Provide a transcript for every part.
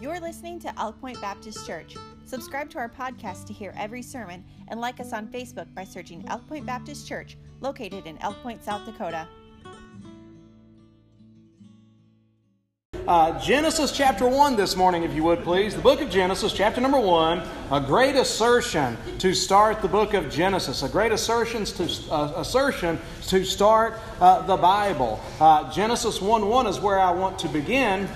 You're listening to Elk Point Baptist Church. Subscribe to our podcast to hear every sermon and like us on Facebook by searching Elk Point Baptist Church, located in Elk Point, South Dakota. Uh, Genesis chapter 1 this morning, if you would please. The book of Genesis, chapter number 1. A great assertion to start the book of Genesis. A great assertion to, uh, assertion to start uh, the Bible. Uh, Genesis 1 1 is where I want to begin.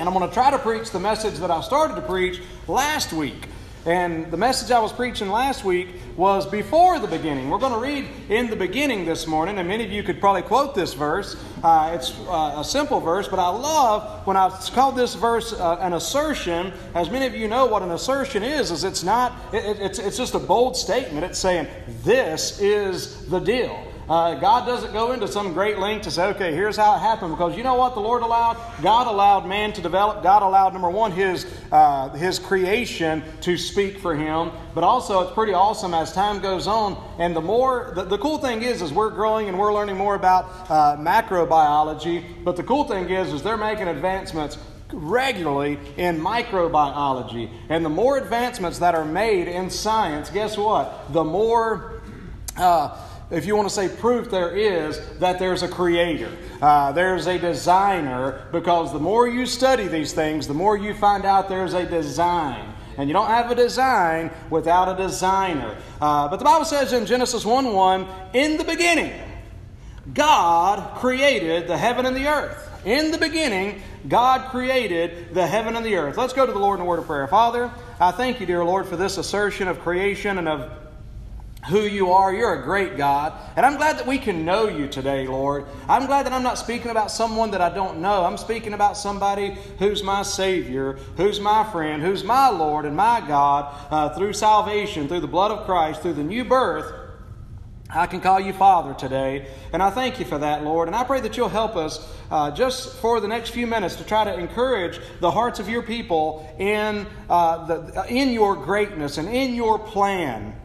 And I'm going to try to preach the message that I started to preach last week. And the message I was preaching last week was before the beginning. We're going to read in the beginning this morning, and many of you could probably quote this verse. Uh, it's uh, a simple verse, but I love when I call this verse uh, an assertion. As many of you know, what an assertion is is it's not. It, it's it's just a bold statement. It's saying this is the deal. Uh, God doesn't go into some great length to say, okay, here's how it happened. Because you know what the Lord allowed? God allowed man to develop. God allowed, number one, his, uh, his creation to speak for him. But also, it's pretty awesome as time goes on. And the more, the, the cool thing is, is we're growing and we're learning more about uh, macrobiology. But the cool thing is, is they're making advancements regularly in microbiology. And the more advancements that are made in science, guess what? The more uh, if you want to say proof, there is that there's a creator. Uh, there's a designer, because the more you study these things, the more you find out there's a design. And you don't have a design without a designer. Uh, but the Bible says in Genesis 1 1, in the beginning, God created the heaven and the earth. In the beginning, God created the heaven and the earth. Let's go to the Lord in a word of prayer. Father, I thank you, dear Lord, for this assertion of creation and of who you are. You're a great God. And I'm glad that we can know you today, Lord. I'm glad that I'm not speaking about someone that I don't know. I'm speaking about somebody who's my Savior, who's my friend, who's my Lord and my God uh, through salvation, through the blood of Christ, through the new birth. I can call you Father today, and I thank you for that, Lord. And I pray that you'll help us uh, just for the next few minutes to try to encourage the hearts of your people in, uh, the, in your greatness and in your plan.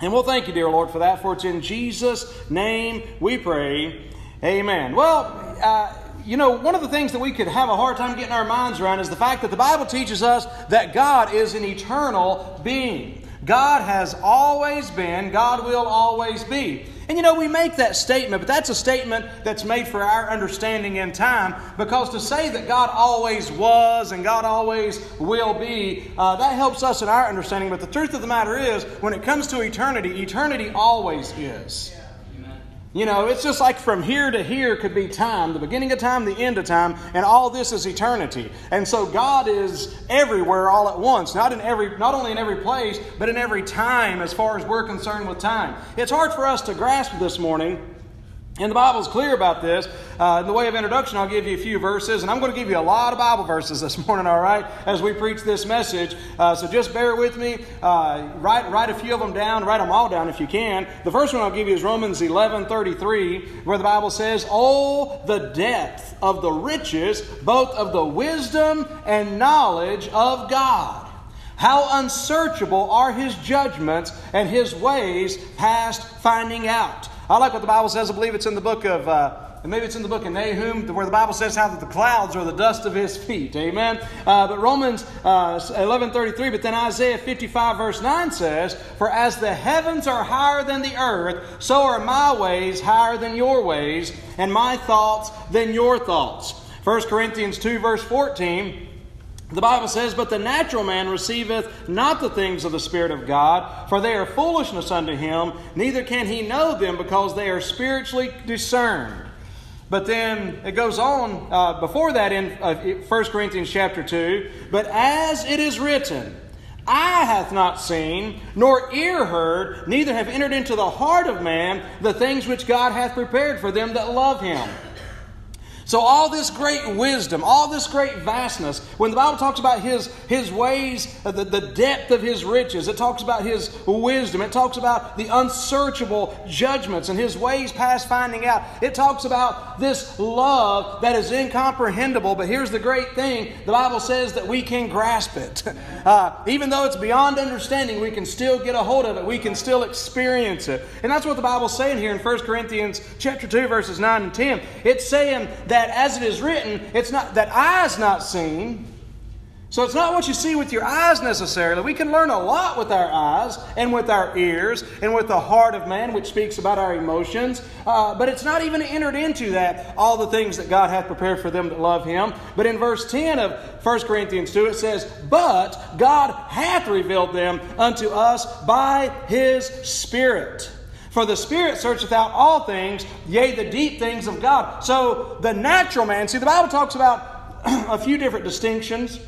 And we'll thank you, dear Lord, for that, for it's in Jesus' name we pray. Amen. Well, uh, you know, one of the things that we could have a hard time getting our minds around is the fact that the Bible teaches us that God is an eternal being. God has always been, God will always be. And you know, we make that statement, but that's a statement that's made for our understanding in time because to say that God always was and God always will be, uh, that helps us in our understanding. But the truth of the matter is, when it comes to eternity, eternity always is. You know, it's just like from here to here could be time, the beginning of time, the end of time, and all this is eternity. And so God is everywhere all at once, not in every not only in every place, but in every time as far as we're concerned with time. It's hard for us to grasp this morning and the Bible is clear about this. Uh, in the way of introduction, I'll give you a few verses, and I'm going to give you a lot of Bible verses this morning, all right, as we preach this message. Uh, so just bear with me. Uh, write, write a few of them down. Write them all down if you can. The first one I'll give you is Romans 11 33, where the Bible says, Oh, the depth of the riches, both of the wisdom and knowledge of God. How unsearchable are his judgments and his ways past finding out. I like what the Bible says. I believe it's in the book of, uh, maybe it's in the book of Nahum, where the Bible says how that the clouds are the dust of his feet. Amen. Uh, but Romans uh, 11:33, but then Isaiah 55 verse 9 says, "For as the heavens are higher than the earth, so are my ways higher than your ways, and my thoughts than your thoughts." 1 Corinthians 2 verse 14. The Bible says, But the natural man receiveth not the things of the Spirit of God, for they are foolishness unto him, neither can he know them because they are spiritually discerned. But then it goes on uh, before that in uh, 1 Corinthians chapter 2 But as it is written, Eye hath not seen, nor ear heard, neither have entered into the heart of man the things which God hath prepared for them that love him. So, all this great wisdom, all this great vastness, when the Bible talks about His, his ways, uh, the, the depth of His riches, it talks about His wisdom, it talks about the unsearchable judgments and His ways past finding out. It talks about this love that is incomprehensible, but here's the great thing the Bible says that we can grasp it. Uh, even though it's beyond understanding, we can still get a hold of it, we can still experience it. And that's what the Bible's saying here in 1 Corinthians chapter 2, verses 9 and 10. It's saying that that as it is written, it's not that eyes not seen, So it's not what you see with your eyes necessarily. We can learn a lot with our eyes and with our ears and with the heart of man, which speaks about our emotions. Uh, but it's not even entered into that, all the things that God hath prepared for them that love Him. But in verse 10 of 1 Corinthians 2, it says, But God hath revealed them unto us by His Spirit. For the Spirit searcheth out all things, yea, the deep things of God. So the natural man, see, the Bible talks about a few different distinctions.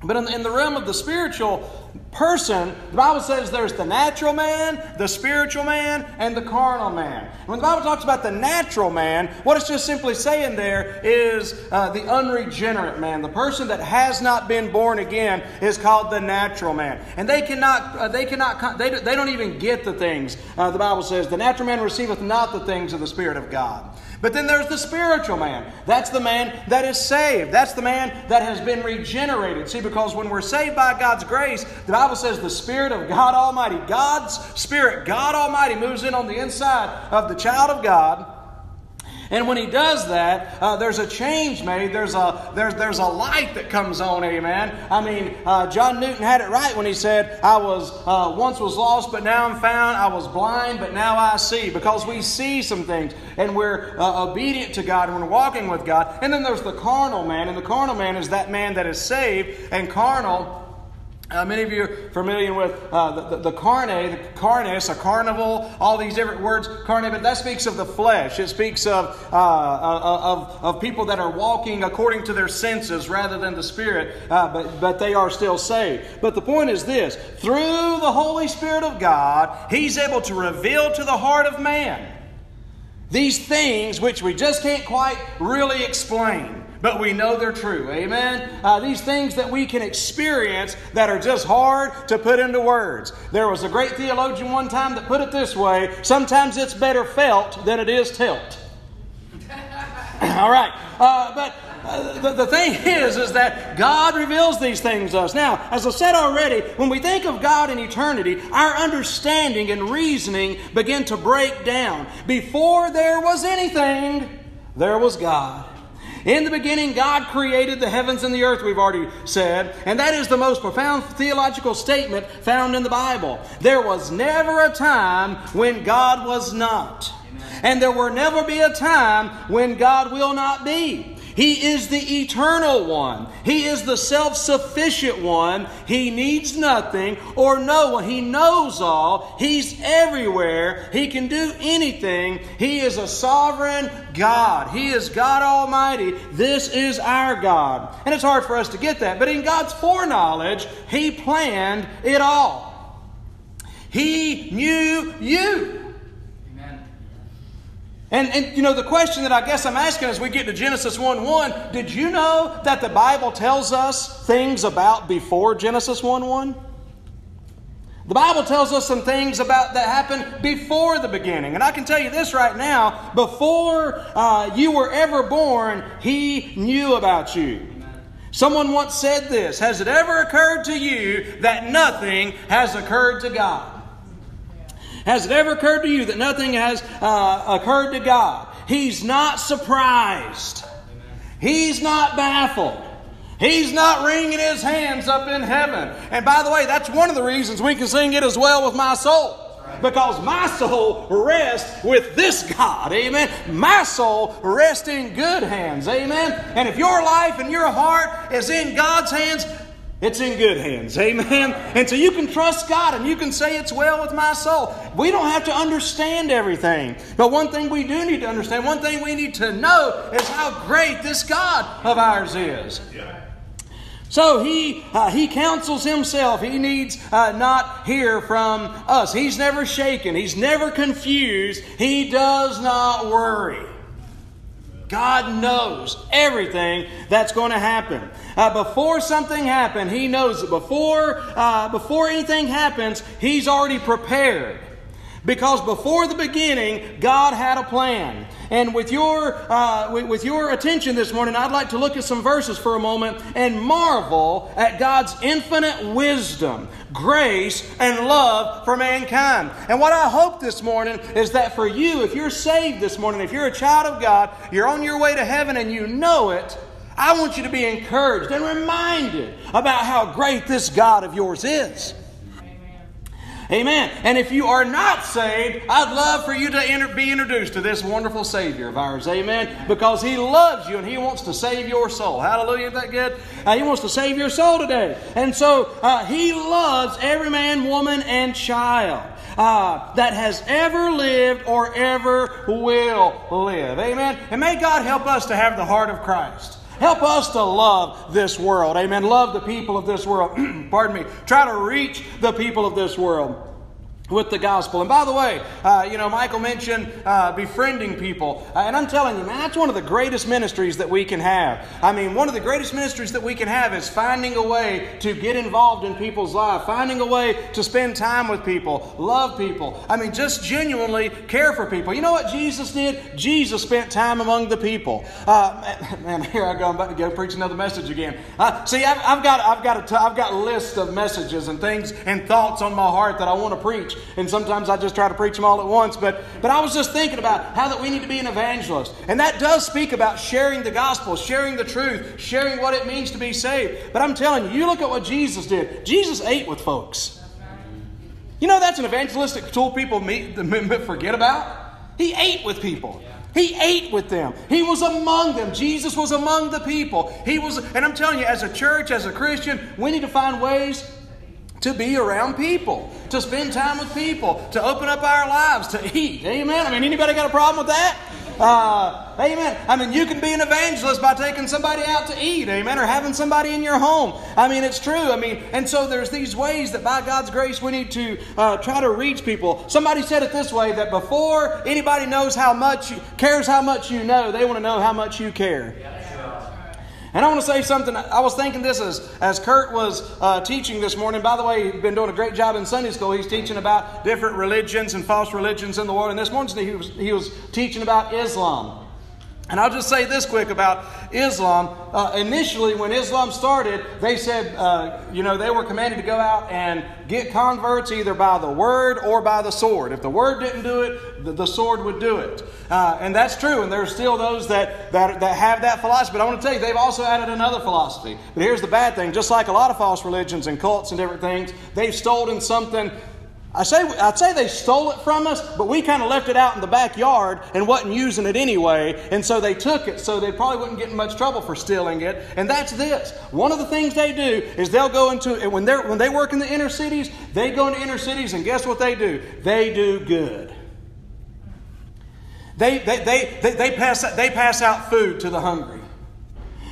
But in the, in the realm of the spiritual person, the Bible says there's the natural man, the spiritual man, and the carnal man. When the Bible talks about the natural man, what it's just simply saying there is uh, the unregenerate man. The person that has not been born again is called the natural man. And they cannot, uh, they cannot, they, they don't even get the things. Uh, the Bible says, the natural man receiveth not the things of the Spirit of God. But then there's the spiritual man. That's the man that is saved. That's the man that has been regenerated. See, because when we're saved by God's grace, the Bible says the Spirit of God Almighty, God's Spirit, God Almighty, moves in on the inside of the child of God and when he does that, uh, there's a change made. There's a, there's, there's a light that comes on, amen. I mean, uh, John Newton had it right when he said, I was uh, once was lost, but now I'm found. I was blind, but now I see. Because we see some things and we're uh, obedient to God and we're walking with God. And then there's the carnal man. And the carnal man is that man that is saved and carnal uh, many of you are familiar with uh, the, the, the, carne, the carnis, a carnival, all these different words, carne, but that speaks of the flesh. It speaks of, uh, uh of, of people that are walking according to their senses rather than the Spirit, uh, but, but they are still saved. But the point is this through the Holy Spirit of God, He's able to reveal to the heart of man these things which we just can't quite really explain but we know they're true. Amen? Uh, these things that we can experience that are just hard to put into words. There was a great theologian one time that put it this way sometimes it's better felt than it is telt. All right. Uh, but uh, the, the thing is, is that God reveals these things to us. Now, as I said already, when we think of God in eternity, our understanding and reasoning begin to break down. Before there was anything, there was God. In the beginning, God created the heavens and the earth, we've already said, and that is the most profound theological statement found in the Bible. There was never a time when God was not. And there will never be a time when God will not be. He is the eternal one. He is the self sufficient one. He needs nothing or no one. He knows all. He's everywhere. He can do anything. He is a sovereign God. He is God Almighty. This is our God. And it's hard for us to get that. But in God's foreknowledge, He planned it all. He knew you. And, and you know, the question that I guess I'm asking as we get to Genesis 1 1, did you know that the Bible tells us things about before Genesis 1 1? The Bible tells us some things about that happened before the beginning. And I can tell you this right now before uh, you were ever born, He knew about you. Someone once said this Has it ever occurred to you that nothing has occurred to God? Has it ever occurred to you that nothing has uh, occurred to God? He's not surprised. He's not baffled. He's not wringing his hands up in heaven. And by the way, that's one of the reasons we can sing it as well with my soul. Because my soul rests with this God. Amen. My soul rests in good hands. Amen. And if your life and your heart is in God's hands, it's in good hands. Amen. And so you can trust God and you can say it's well with my soul. We don't have to understand everything. But one thing we do need to understand, one thing we need to know is how great this God of ours is. So he, uh, he counsels himself. He needs uh, not hear from us. He's never shaken. He's never confused. He does not worry. God knows everything that's going to happen. Uh, before something happens, He knows it. Before, uh, before anything happens, He's already prepared. Because before the beginning, God had a plan. And with your, uh, with, your attention this morning, I'd like to look at some verses for a moment and marvel at God's infinite wisdom, grace, and love for mankind. And what I hope this morning is that for you, if you're saved this morning, if you're a child of God, you're on your way to heaven and you know it, I want you to be encouraged and reminded about how great this God of yours is. Amen. And if you are not saved, I'd love for you to be introduced to this wonderful Savior of ours. Amen. Because He loves you and He wants to save your soul. Hallelujah. Is that good? Uh, he wants to save your soul today. And so uh, He loves every man, woman, and child. Uh, that has ever lived or ever will live. Amen. And may God help us to have the heart of Christ. Help us to love this world. Amen. Love the people of this world. Pardon me. Try to reach the people of this world with the gospel. And by the way, uh, you know, Michael mentioned uh, befriending people. Uh, and I'm telling you, man, that's one of the greatest ministries that we can have. I mean, one of the greatest ministries that we can have is finding a way to get involved in people's lives, finding a way to spend time with people, love people. I mean, just genuinely care for people. You know what Jesus did? Jesus spent time among the people. Uh, man, here I go. I'm about to go preach another message again. Uh, see, I've, I've, got, I've, got a t- I've got a list of messages and things and thoughts on my heart that I want to preach and sometimes I just try to preach them all at once. But, but I was just thinking about how that we need to be an evangelist. And that does speak about sharing the gospel, sharing the truth, sharing what it means to be saved. But I'm telling you, you look at what Jesus did. Jesus ate with folks. You know that's an evangelistic tool people meet, forget about? He ate with people. He ate with them. He was among them. Jesus was among the people. He was, and I'm telling you, as a church, as a Christian, we need to find ways to be around people, to spend time with people, to open up our lives, to eat. Amen. I mean, anybody got a problem with that? Uh, amen. I mean, you can be an evangelist by taking somebody out to eat, amen, or having somebody in your home. I mean, it's true. I mean, and so there's these ways that by God's grace we need to uh, try to reach people. Somebody said it this way that before anybody knows how much, cares how much you know, they want to know how much you care. And I want to say something. I was thinking this as, as Kurt was uh, teaching this morning. By the way, he's been doing a great job in Sunday school. He's teaching about different religions and false religions in the world. And this morning he was, he was teaching about Islam. And I'll just say this quick about Islam. Uh, initially, when Islam started, they said, uh, you know, they were commanded to go out and get converts either by the word or by the sword. If the word didn't do it, the, the sword would do it. Uh, and that's true. And there's still those that, that, that have that philosophy. But I want to tell you, they've also added another philosophy. But here's the bad thing just like a lot of false religions and cults and different things, they've stolen something I say, I'd say they stole it from us, but we kind of left it out in the backyard and wasn't using it anyway, and so they took it, so they probably wouldn't get in much trouble for stealing it. And that's this. One of the things they do is they'll go into, when, they're, when they work in the inner cities, they go into inner cities, and guess what they do? They do good. They, they, they, they, they, pass, they pass out food to the hungry.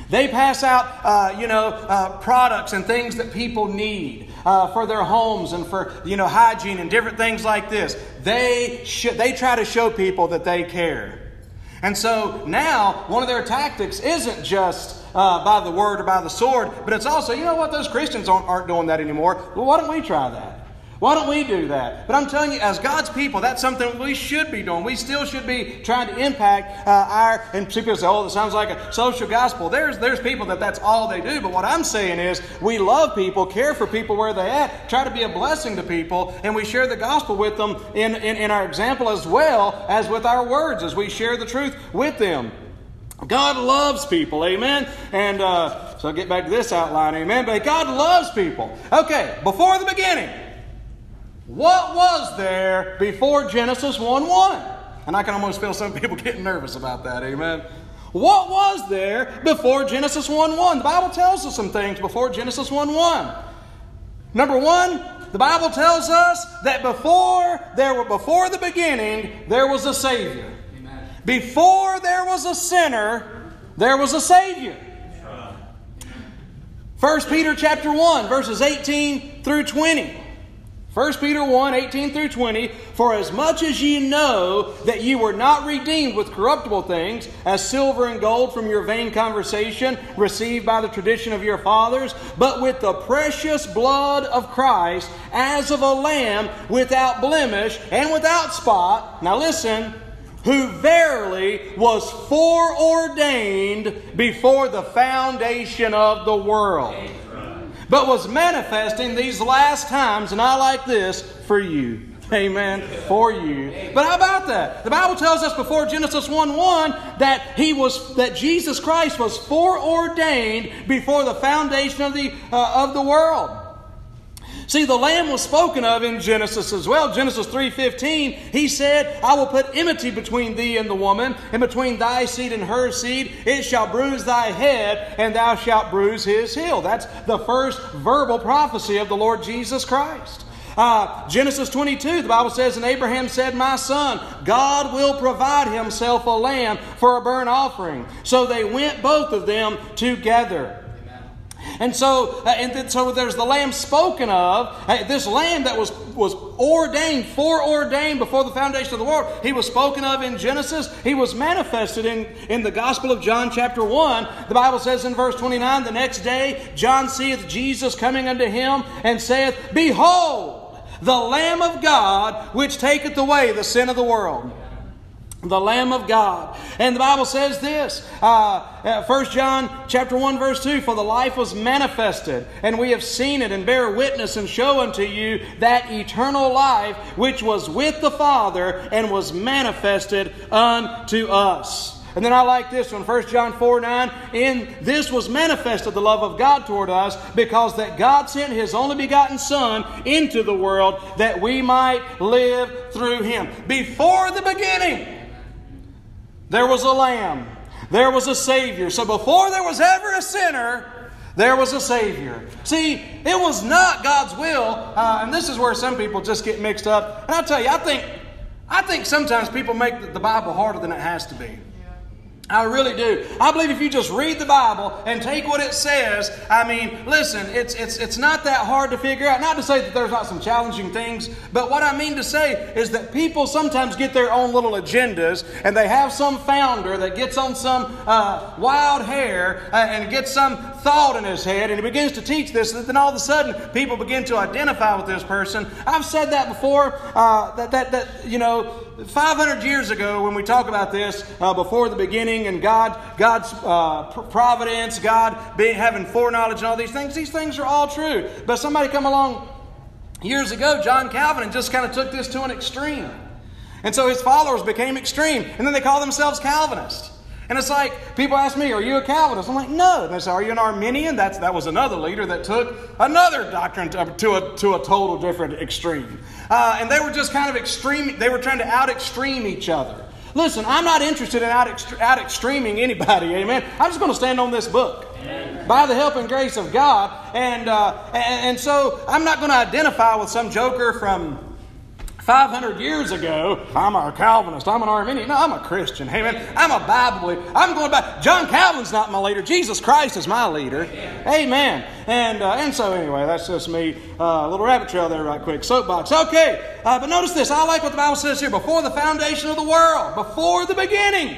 They pass out, uh, you know, uh, products and things that people need uh, for their homes and for, you know, hygiene and different things like this. They, sh- they try to show people that they care. And so now, one of their tactics isn't just uh, by the word or by the sword, but it's also, you know what, those Christians aren't, aren't doing that anymore. Well, why don't we try that? Why don't we do that? But I'm telling you, as God's people, that's something we should be doing. We still should be trying to impact uh, our. And people say, "Oh, that sounds like a social gospel." There's there's people that that's all they do. But what I'm saying is, we love people, care for people where they at, try to be a blessing to people, and we share the gospel with them in, in, in our example as well as with our words as we share the truth with them. God loves people, amen. And uh, so I'll get back to this outline, amen. But God loves people. Okay, before the beginning. What was there before Genesis 1 1? And I can almost feel some people getting nervous about that, amen. What was there before Genesis 1 1? The Bible tells us some things before Genesis 1 1. Number one, the Bible tells us that before there were before the beginning, there was a Savior. Amen. Before there was a sinner, there was a Savior. 1 Peter chapter 1, verses 18 through 20. 1 Peter 1 18 through 20 For as much as ye know that ye were not redeemed with corruptible things, as silver and gold from your vain conversation received by the tradition of your fathers, but with the precious blood of Christ, as of a lamb without blemish and without spot. Now listen, who verily was foreordained before the foundation of the world but was manifesting these last times, and I like this, for you. Amen. For you. But how about that? The Bible tells us before Genesis 1 1 that he was that Jesus Christ was foreordained before the foundation of the uh, of the world. See, the lamb was spoken of in Genesis as well. Genesis 3:15, he said, "I will put enmity between thee and the woman, and between thy seed and her seed. It shall bruise thy head, and thou shalt bruise his heel." That's the first verbal prophecy of the Lord Jesus Christ. Uh, Genesis 22, the Bible says, And Abraham said, My son, God will provide himself a lamb for a burnt offering. So they went both of them together. And so, uh, and then, so there's the lamb spoken of. Uh, this lamb that was, was ordained, foreordained before the foundation of the world. He was spoken of in Genesis. He was manifested in, in the Gospel of John, chapter 1. The Bible says in verse 29 The next day, John seeth Jesus coming unto him and saith, Behold, the Lamb of God, which taketh away the sin of the world the lamb of god and the bible says this uh, 1 john chapter 1 verse 2 for the life was manifested and we have seen it and bear witness and show unto you that eternal life which was with the father and was manifested unto us and then I like this one, 1 John 4 9. In this was manifested the love of God toward us, because that God sent his only begotten Son into the world that we might live through him. Before the beginning, there was a lamb. There was a Savior. So before there was ever a sinner, there was a Savior. See, it was not God's will, uh, and this is where some people just get mixed up. And I'll tell you, I think, I think sometimes people make the Bible harder than it has to be. I really do. I believe if you just read the Bible and take what it says, I mean, listen, it's, it's, it's not that hard to figure out. Not to say that there's not some challenging things, but what I mean to say is that people sometimes get their own little agendas and they have some founder that gets on some uh, wild hair uh, and gets some thought in his head and he begins to teach this, and then all of a sudden people begin to identify with this person. I've said that before, uh, that, that, that, you know, 500 years ago, when we talk about this, uh, before the beginning and God, God's uh, providence, God being, having foreknowledge and all these things, these things are all true. But somebody come along years ago, John Calvin, and just kind of took this to an extreme. And so his followers became extreme. And then they call themselves Calvinists. And it's like people ask me, "Are you a Calvinist?" I'm like, "No." And they say, "Are you an Arminian?" That's that was another leader that took another doctrine to, to a to a total different extreme. Uh, and they were just kind of extreme. They were trying to out extreme each other. Listen, I'm not interested in out, out extreming anybody. Amen. I'm just going to stand on this book. By the help and grace of God. And, uh, and, and so I'm not going to identify with some joker from 500 years ago, I'm a Calvinist, I'm an Arminian. No, I'm a Christian. Amen. I'm a Bible believer. I'm going back. John Calvin's not my leader. Jesus Christ is my leader. Amen. And, uh, and so, anyway, that's just me. Uh, a uh, little rabbit trail there, right quick. Soapbox. Okay. Uh, but notice this. I like what the Bible says here. Before the foundation of the world, before the beginning,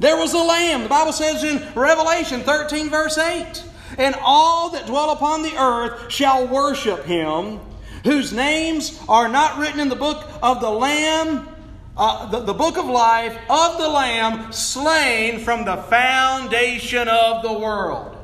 there was a lamb. The Bible says in Revelation 13, verse 8 And all that dwell upon the earth shall worship him whose names are not written in the book of the Lamb, uh, the, the book of life of the Lamb, slain from the foundation of the world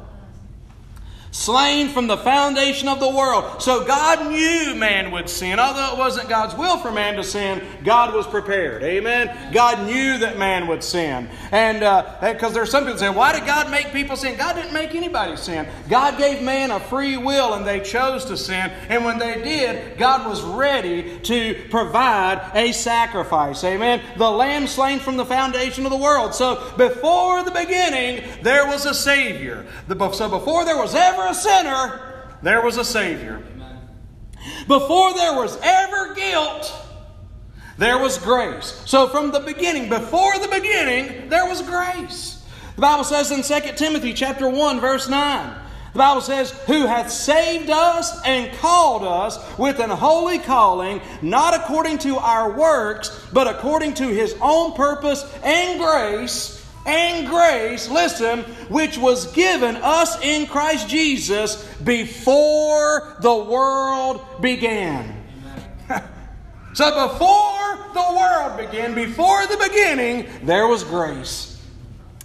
slain from the foundation of the world. So God knew man would sin. Although it wasn't God's will for man to sin, God was prepared. Amen? God knew that man would sin. And because uh, there's some people say, why did God make people sin? God didn't make anybody sin. God gave man a free will and they chose to sin. And when they did, God was ready to provide a sacrifice. Amen? The lamb slain from the foundation of the world. So before the beginning, there was a Savior. So before there was ever ever a sinner, there was a Savior. Before there was ever guilt, there was grace. So from the beginning, before the beginning, there was grace. The Bible says in 2 Timothy chapter 1, verse 9. The Bible says, Who hath saved us and called us with an holy calling, not according to our works, but according to his own purpose and grace and grace, listen, which was given us in Christ Jesus before the world began. so before the world began, before the beginning, there was grace.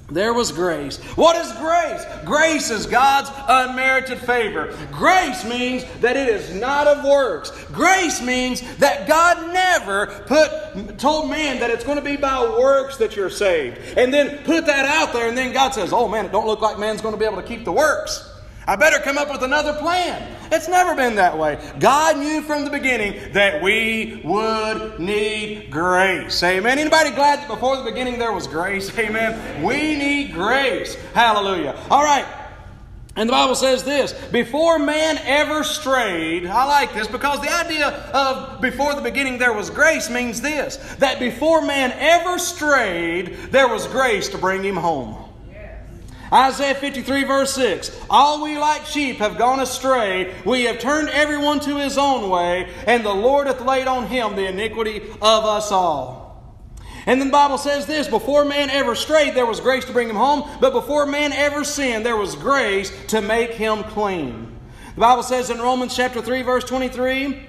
There was grace. What is grace? Grace is God's unmerited favor. Grace means that it is not of works. Grace means that God never put told man that it's going to be by works that you're saved. And then put that out there and then God says, "Oh man, it don't look like man's going to be able to keep the works." I better come up with another plan. It's never been that way. God knew from the beginning that we would need grace. Amen. Anybody glad that before the beginning there was grace? Amen. We need grace. Hallelujah. All right. And the Bible says this before man ever strayed, I like this because the idea of before the beginning there was grace means this that before man ever strayed, there was grace to bring him home. Isaiah 53, verse 6 All we like sheep have gone astray. We have turned everyone to his own way, and the Lord hath laid on him the iniquity of us all. And then the Bible says this before man ever strayed, there was grace to bring him home, but before man ever sinned, there was grace to make him clean. The Bible says in Romans chapter 3, verse 23,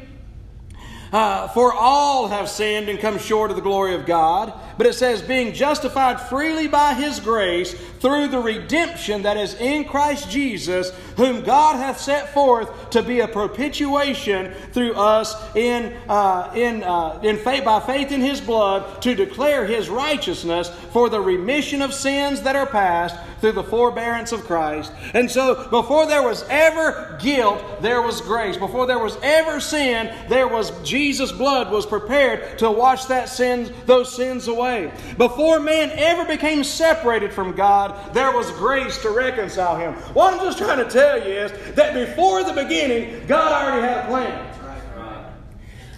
uh, For all have sinned and come short of the glory of God. But it says, being justified freely by his grace through the redemption that is in Christ Jesus, whom God hath set forth to be a propitiation through us in, uh, in, uh, in faith, by faith in his blood, to declare his righteousness for the remission of sins that are past through the forbearance of Christ. And so, before there was ever guilt, there was grace. Before there was ever sin, there was Jesus' blood was prepared to wash that sins, those sins away way. Before man ever became separated from God, there was grace to reconcile him. What I'm just trying to tell you is that before the beginning, God already had a plan.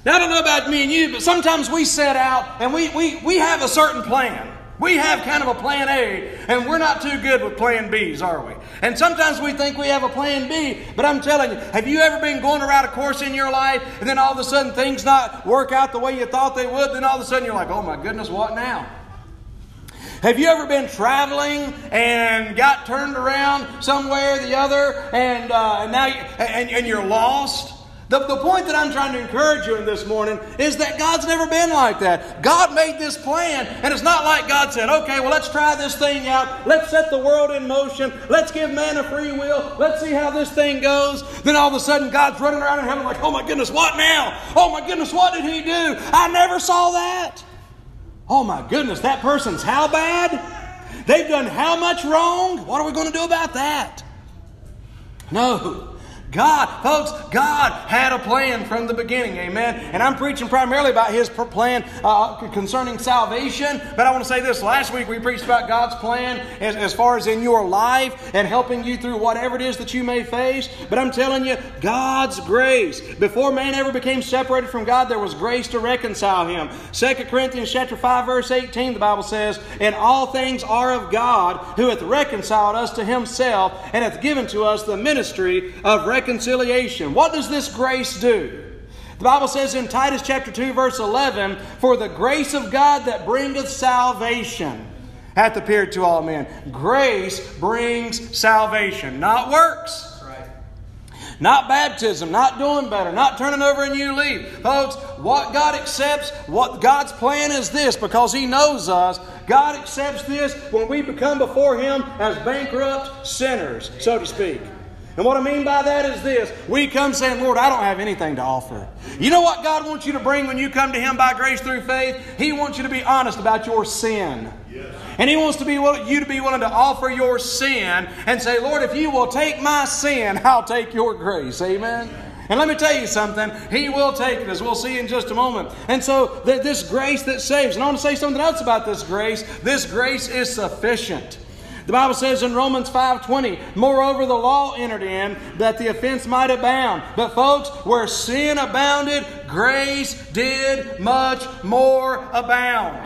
Now, I don't know about me and you, but sometimes we set out and we, we, we have a certain plan. We have kind of a plan A, and we're not too good with plan Bs, are we? And sometimes we think we have a plan B, but I'm telling you, have you ever been going around a course in your life, and then all of a sudden things not work out the way you thought they would, then all of a sudden you're like, oh my goodness, what now? Have you ever been traveling and got turned around somewhere or the other, and, uh, and now you, and, and you're lost? The, the point that I'm trying to encourage you in this morning is that God's never been like that. God made this plan, and it's not like God said, okay, well, let's try this thing out. Let's set the world in motion. Let's give man a free will. Let's see how this thing goes. Then all of a sudden, God's running around in heaven like, oh my goodness, what now? Oh my goodness, what did he do? I never saw that. Oh my goodness, that person's how bad? They've done how much wrong? What are we going to do about that? No. God, folks, God had a plan from the beginning, amen. And I'm preaching primarily about His plan uh, concerning salvation. But I want to say this last week we preached about God's plan as, as far as in your life and helping you through whatever it is that you may face. But I'm telling you, God's grace. Before man ever became separated from God, there was grace to reconcile him. 2 Corinthians chapter 5, verse 18, the Bible says, And all things are of God, who hath reconciled us to Himself, and hath given to us the ministry of reconciliation reconciliation. What does this grace do? The Bible says in Titus chapter 2 verse 11, "For the grace of God that bringeth salvation hath appeared to all men." Grace brings salvation, not works. Not baptism, not doing better, not turning over a new leaf. Folks, what God accepts, what God's plan is this because He knows us. God accepts this when we become before Him as bankrupt sinners, so to speak. And what I mean by that is this we come saying, Lord, I don't have anything to offer. You know what God wants you to bring when you come to Him by grace through faith? He wants you to be honest about your sin. Yes. And He wants to be you to be willing to offer your sin and say, Lord, if you will take my sin, I'll take your grace. Amen. And let me tell you something, He will take it, as we'll see in just a moment. And so, this grace that saves, and I want to say something else about this grace this grace is sufficient. The Bible says in Romans 5:20, "Moreover the law entered in that the offense might abound." But folks, where sin abounded, grace did much more abound.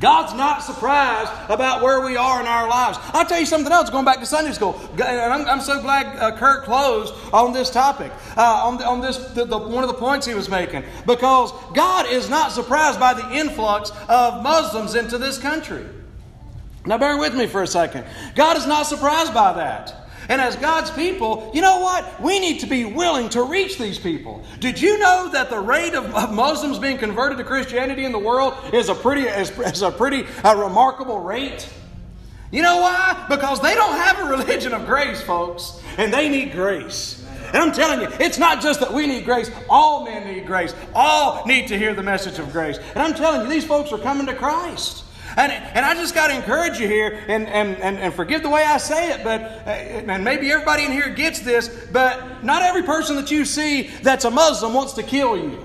God's not surprised about where we are in our lives. I'll tell you something else, going back to Sunday school. And I'm, I'm so glad uh, Kurt closed on this topic, uh, on, the, on this, the, the, one of the points he was making. Because God is not surprised by the influx of Muslims into this country. Now, bear with me for a second. God is not surprised by that. And as God's people, you know what? We need to be willing to reach these people. Did you know that the rate of, Muslims being converted to Christianity in the world is a pretty, is, is a pretty a remarkable rate? You know why? Because they don't have a religion of grace, folks, and they need grace. And I'm telling you, it's not just that we need grace. All men need grace. All need to hear the message of grace. And I'm telling you, these folks are coming to Christ. And, and I just got to encourage you here, and, and, and, and forgive the way I say it, but uh, and maybe everybody in here gets this, but not every person that you see that's a Muslim wants to kill you.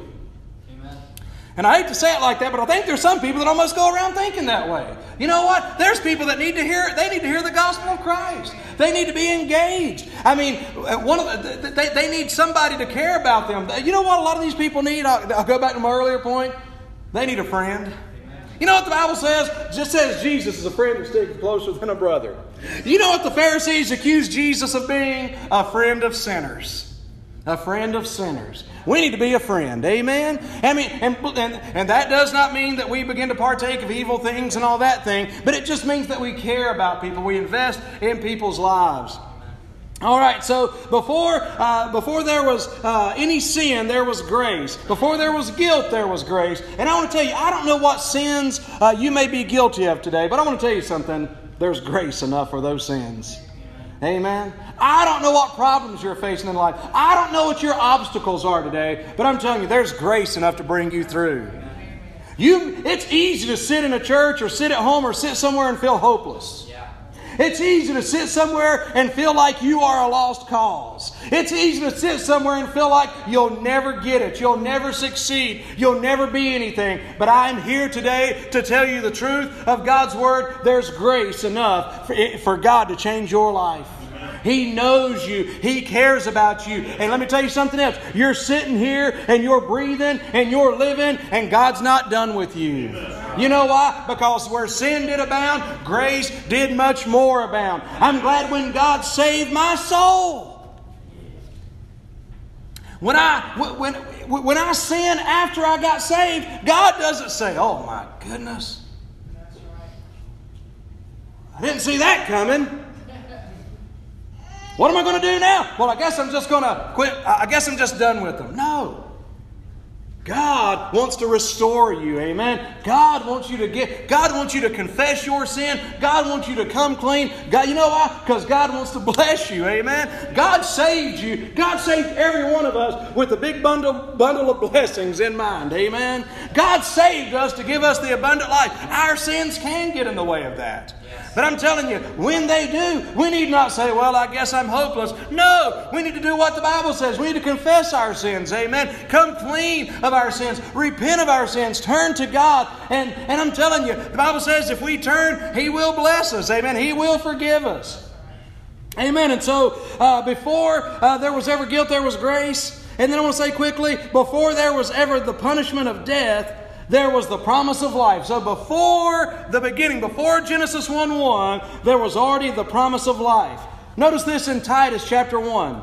And I hate to say it like that, but I think there's some people that almost go around thinking that way. You know what? There's people that need to hear it. They need to hear the gospel of Christ. They need to be engaged. I mean, uh, one of the, they, they need somebody to care about them. You know what? A lot of these people need. I'll, I'll go back to my earlier point. They need a friend. You know what the Bible says? It just says Jesus is a friend that sticks closer than a brother. You know what the Pharisees accused Jesus of being? A friend of sinners a friend of sinners. We need to be a friend. Amen? I mean, and, and, and that does not mean that we begin to partake of evil things and all that thing, but it just means that we care about people. We invest in people's lives. All right, so before, uh, before there was uh, any sin, there was grace. Before there was guilt, there was grace. And I want to tell you, I don't know what sins uh, you may be guilty of today, but I want to tell you something. There's grace enough for those sins. Amen. I don't know what problems you're facing in life. I don't know what your obstacles are today, but I'm telling you, there's grace enough to bring you through. You, it's easy to sit in a church or sit at home or sit somewhere and feel hopeless. It's easy to sit somewhere and feel like you are a lost cause. It's easy to sit somewhere and feel like you'll never get it. You'll never succeed. You'll never be anything. But I'm here today to tell you the truth of God's Word. There's grace enough for God to change your life. He knows you. He cares about you. And let me tell you something else. You're sitting here and you're breathing and you're living, and God's not done with you. You know why? Because where sin did abound, grace did much more abound. I'm glad when God saved my soul. When I, when, when I sin after I got saved, God doesn't say, Oh my goodness. I didn't see that coming. What am I going to do now? Well, I guess I'm just going to quit. I guess I'm just done with them. No. God wants to restore you, amen. God wants you to get, God wants you to confess your sin. God wants you to come clean. God, you know why? Because God wants to bless you, amen. God saved you. God saved every one of us with a big bundle, bundle of blessings in mind, amen. God saved us to give us the abundant life. Our sins can get in the way of that. But I'm telling you, when they do, we need not say, Well, I guess I'm hopeless. No, we need to do what the Bible says. We need to confess our sins. Amen. Come clean of our sins. Repent of our sins. Turn to God. And, and I'm telling you, the Bible says if we turn, He will bless us. Amen. He will forgive us. Amen. And so, uh, before uh, there was ever guilt, there was grace. And then I want to say quickly, before there was ever the punishment of death, there was the promise of life. So before the beginning, before Genesis 1 1, there was already the promise of life. Notice this in Titus chapter 1,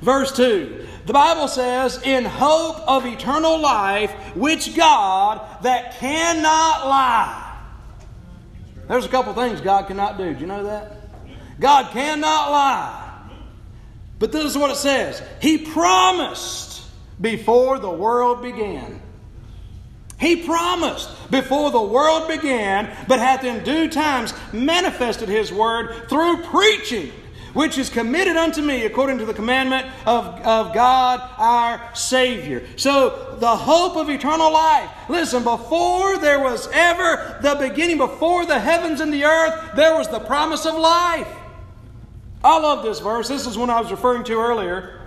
verse 2. The Bible says, In hope of eternal life, which God that cannot lie. There's a couple things God cannot do. Do you know that? God cannot lie. But this is what it says He promised before the world began. He promised before the world began, but hath in due times manifested His word through preaching, which is committed unto me according to the commandment of, of God our Savior. So, the hope of eternal life. Listen, before there was ever the beginning, before the heavens and the earth, there was the promise of life. I love this verse. This is one I was referring to earlier.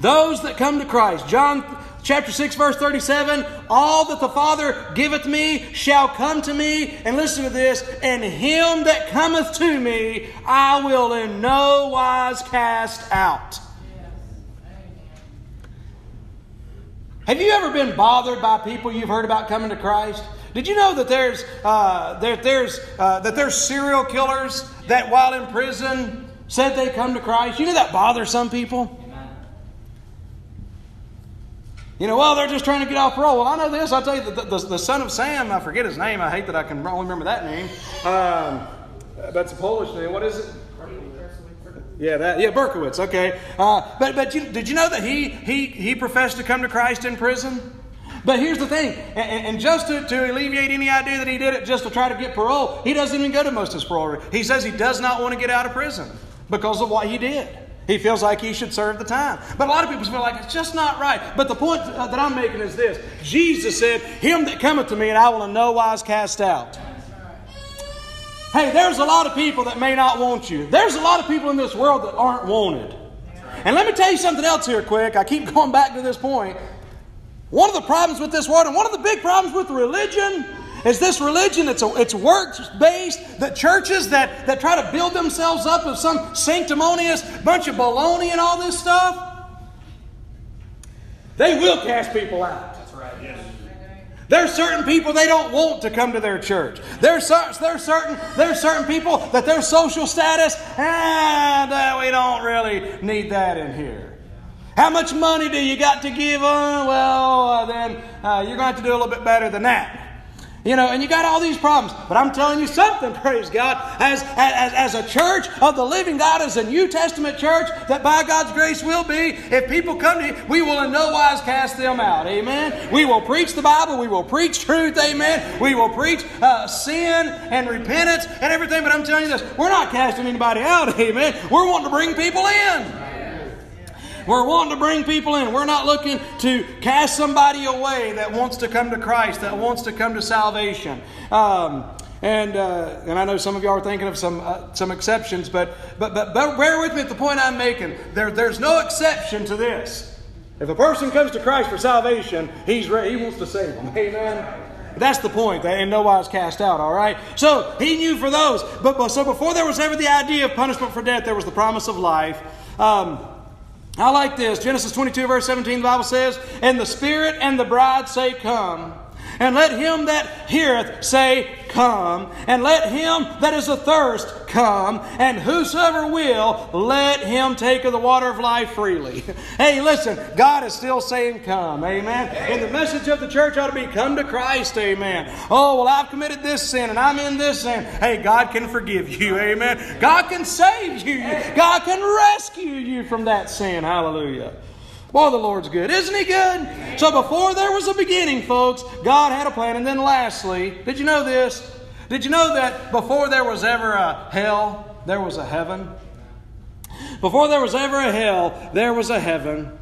Those that come to Christ, John Chapter 6, verse 37 All that the Father giveth me shall come to me. And listen to this and him that cometh to me I will in no wise cast out. Have you ever been bothered by people you've heard about coming to Christ? Did you know that there's uh, that there's uh, that there's serial killers that while in prison said they come to Christ? You know that bothers some people. You know, well, they're just trying to get off parole. Well, I know this. I'll tell you, the, the, the son of Sam, I forget his name. I hate that I can only remember that name. Um, it's a Polish name. What is it? Yeah, that yeah, Berkowitz. Okay, uh, but but you, did you know that he he he professed to come to Christ in prison? But here's the thing, and, and just to, to, alleviate any idea that he did it just to try to get parole, he doesn't even go to most of his parole. He says he does not want to get out of prison because of what he did. He feels like he should serve the time. But a lot of people feel like it's just not right. But the point uh, that I'm making is this Jesus said, Him that cometh to me, and I will in no wise cast out. Hey, there's a lot of people that may not want you. There's a lot of people in this world that aren't wanted. And let me tell you something else here, quick. I keep going back to this point. One of the problems with this world, and one of the big problems with religion, is this religion, it's, a, it's works based, that churches that, that try to build themselves up as some sanctimonious bunch of baloney and all this stuff, they will cast people out. That's right, yes. There's certain people they don't want to come to their church. There's, there's, certain, there's certain people that their social status, and uh, we don't really need that in here. How much money do you got to give? Uh, well, uh, then uh, you're going to have to do a little bit better than that. You know, and you got all these problems. But I'm telling you something, praise God. As, as, as a church of the living God, as a New Testament church, that by God's grace will be, if people come to you, we will in no wise cast them out. Amen. We will preach the Bible. We will preach truth. Amen. We will preach uh, sin and repentance and everything. But I'm telling you this, we're not casting anybody out. Amen. We're wanting to bring people in. We're wanting to bring people in. We're not looking to cast somebody away that wants to come to Christ, that wants to come to salvation. Um, and uh, and I know some of y'all are thinking of some uh, some exceptions, but, but but but bear with me at the point I'm making. There there's no exception to this. If a person comes to Christ for salvation, he's ready, he wants to save them. Amen. That's the point. And no wise cast out, all right? So he knew for those. But, but so before there was ever the idea of punishment for death, there was the promise of life. Um, I like this. Genesis 22, verse 17, the Bible says, And the Spirit and the bride say, Come. And let him that heareth say, Come. And let him that is athirst come. And whosoever will, let him take of the water of life freely. hey, listen, God is still saying, Come. Amen. And the message of the church ought to be, Come to Christ. Amen. Oh, well, I've committed this sin and I'm in this sin. Hey, God can forgive you. Amen. God can save you. God can rescue you from that sin. Hallelujah. Boy, the Lord's good. Isn't He good? So before there was a beginning, folks, God had a plan. And then lastly, did you know this? Did you know that before there was ever a hell, there was a heaven? Before there was ever a hell, there was a heaven.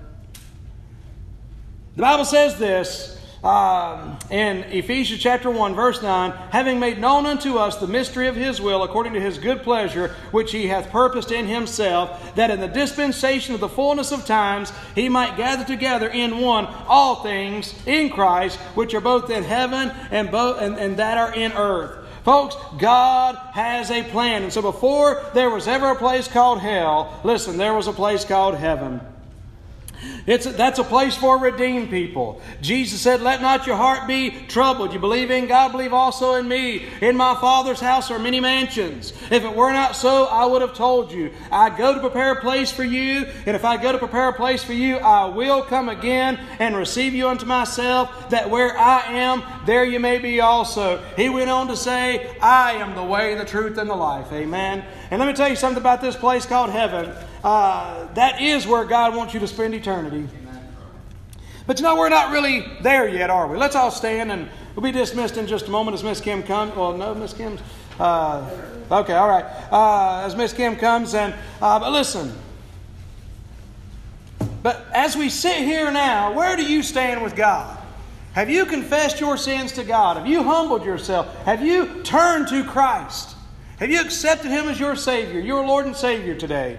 The Bible says this um, in Ephesians chapter 1, verse 9, having made known unto us the mystery of his will, according to his good pleasure, which he hath purposed in himself, that in the dispensation of the fullness of times he might gather together in one all things in Christ, which are both in heaven and, both, and, and that are in earth. Folks, God has a plan. And so before there was ever a place called hell, listen, there was a place called heaven. It's, that's a place for redeemed people. Jesus said, Let not your heart be troubled. You believe in God, believe also in me. In my Father's house are many mansions. If it were not so, I would have told you. I go to prepare a place for you, and if I go to prepare a place for you, I will come again and receive you unto myself, that where I am, there you may be also. He went on to say, I am the way, the truth, and the life. Amen. And let me tell you something about this place called heaven. Uh, that is where God wants you to spend eternity. But you know, we're not really there yet, are we? Let's all stand and we'll be dismissed in just a moment as Miss Kim comes. Well, no, Miss Kim's. Uh, okay, all right. Uh, as Miss Kim comes, and uh, but listen. But as we sit here now, where do you stand with God? Have you confessed your sins to God? Have you humbled yourself? Have you turned to Christ? Have you accepted Him as your Savior, your Lord and Savior today?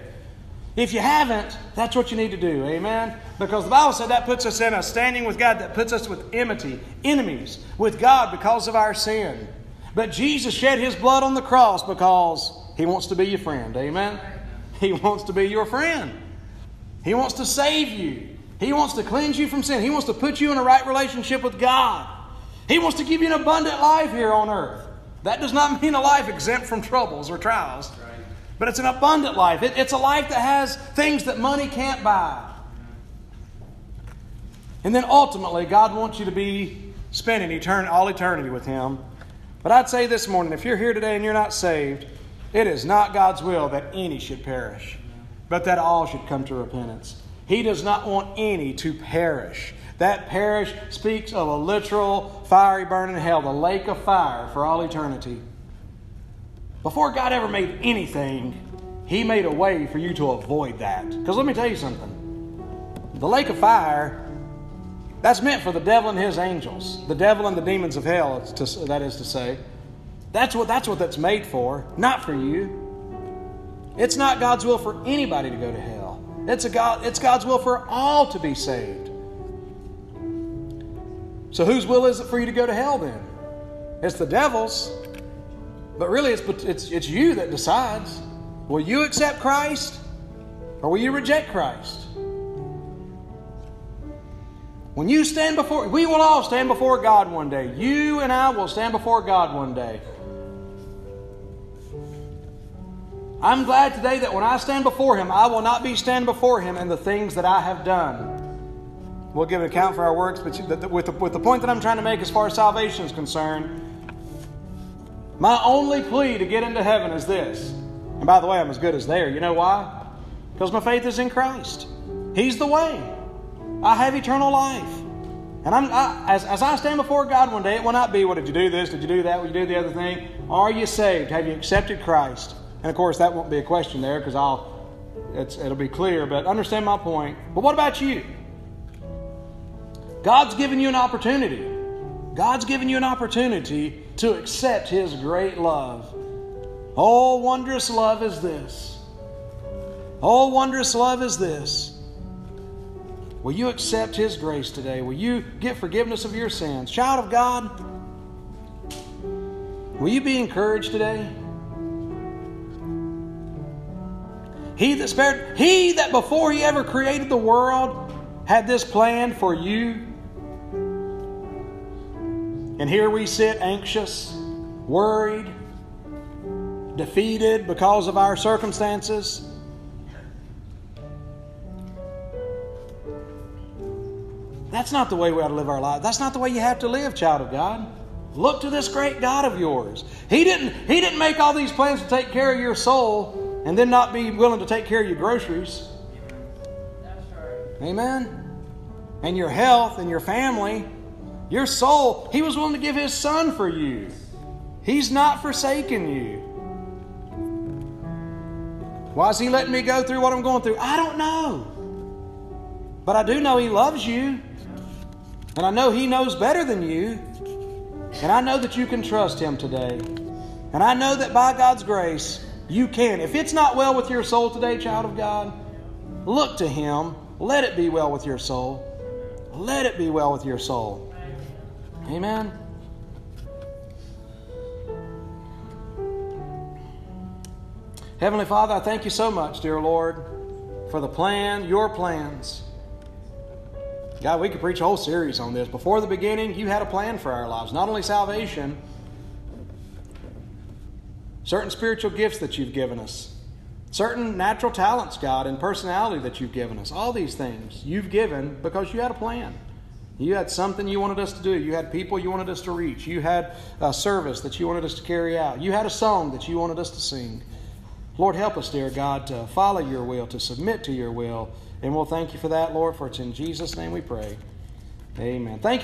If you haven't, that's what you need to do. Amen? Because the Bible said that puts us in a standing with God, that puts us with enmity, enemies with God because of our sin. But Jesus shed His blood on the cross because He wants to be your friend. Amen? He wants to be your friend. He wants to save you. He wants to cleanse you from sin. He wants to put you in a right relationship with God. He wants to give you an abundant life here on earth. That does not mean a life exempt from troubles or trials, but it's an abundant life. It, it's a life that has things that money can't buy. And then ultimately, God wants you to be spending etern- all eternity with Him. But I'd say this morning if you're here today and you're not saved, it is not God's will that any should perish, but that all should come to repentance. He does not want any to perish. That perish speaks of a literal fiery burning hell, the lake of fire for all eternity. Before God ever made anything, He made a way for you to avoid that. Because let me tell you something the lake of fire, that's meant for the devil and his angels, the devil and the demons of hell, that is to say. That's what, that's what that's made for, not for you. It's not God's will for anybody to go to hell. It's, a God, it's God's will for all to be saved. So, whose will is it for you to go to hell then? It's the devil's. But really, it's, it's, it's you that decides. Will you accept Christ or will you reject Christ? When you stand before, we will all stand before God one day. You and I will stand before God one day. I'm glad today that when I stand before Him, I will not be stand before Him in the things that I have done. We'll give an account for our works, but with the, with the point that I'm trying to make as far as salvation is concerned, my only plea to get into heaven is this. And by the way, I'm as good as there. You know why? Because my faith is in Christ. He's the way. I have eternal life. And I'm, I, as, as I stand before God one day, it will not be, well, did you do this? Did you do that? Will you do the other thing? Are you saved? Have you accepted Christ? And of course, that won't be a question there because I'll, it'll be clear, but understand my point. But what about you? God's given you an opportunity. God's given you an opportunity to accept His great love. Oh, wondrous love is this. Oh, wondrous love is this. Will you accept His grace today? Will you get forgiveness of your sins? Child of God, will you be encouraged today? He that spared, he that before he ever created the world had this plan for you. And here we sit anxious, worried, defeated because of our circumstances. That's not the way we ought to live our lives. That's not the way you have to live, child of God. Look to this great God of yours. He didn't, he didn't make all these plans to take care of your soul and then not be willing to take care of your groceries. Amen. And your health and your family, your soul. He was willing to give His Son for you. He's not forsaken you. Why is He letting me go through what I'm going through? I don't know. But I do know He loves you. And I know He knows better than you. And I know that you can trust Him today. And I know that by God's grace, you can. If it's not well with your soul today, child of God, look to Him. Let it be well with your soul. Let it be well with your soul. Amen. Heavenly Father, I thank you so much, dear Lord, for the plan, your plans. God, we could preach a whole series on this. Before the beginning, you had a plan for our lives. Not only salvation, certain spiritual gifts that you've given us, certain natural talents, God, and personality that you've given us. All these things you've given because you had a plan. You had something you wanted us to do. You had people you wanted us to reach. You had a service that you wanted us to carry out. You had a song that you wanted us to sing. Lord, help us, dear God, to follow your will, to submit to your will. And we'll thank you for that, Lord, for it's in Jesus' name we pray. Amen. Thank you.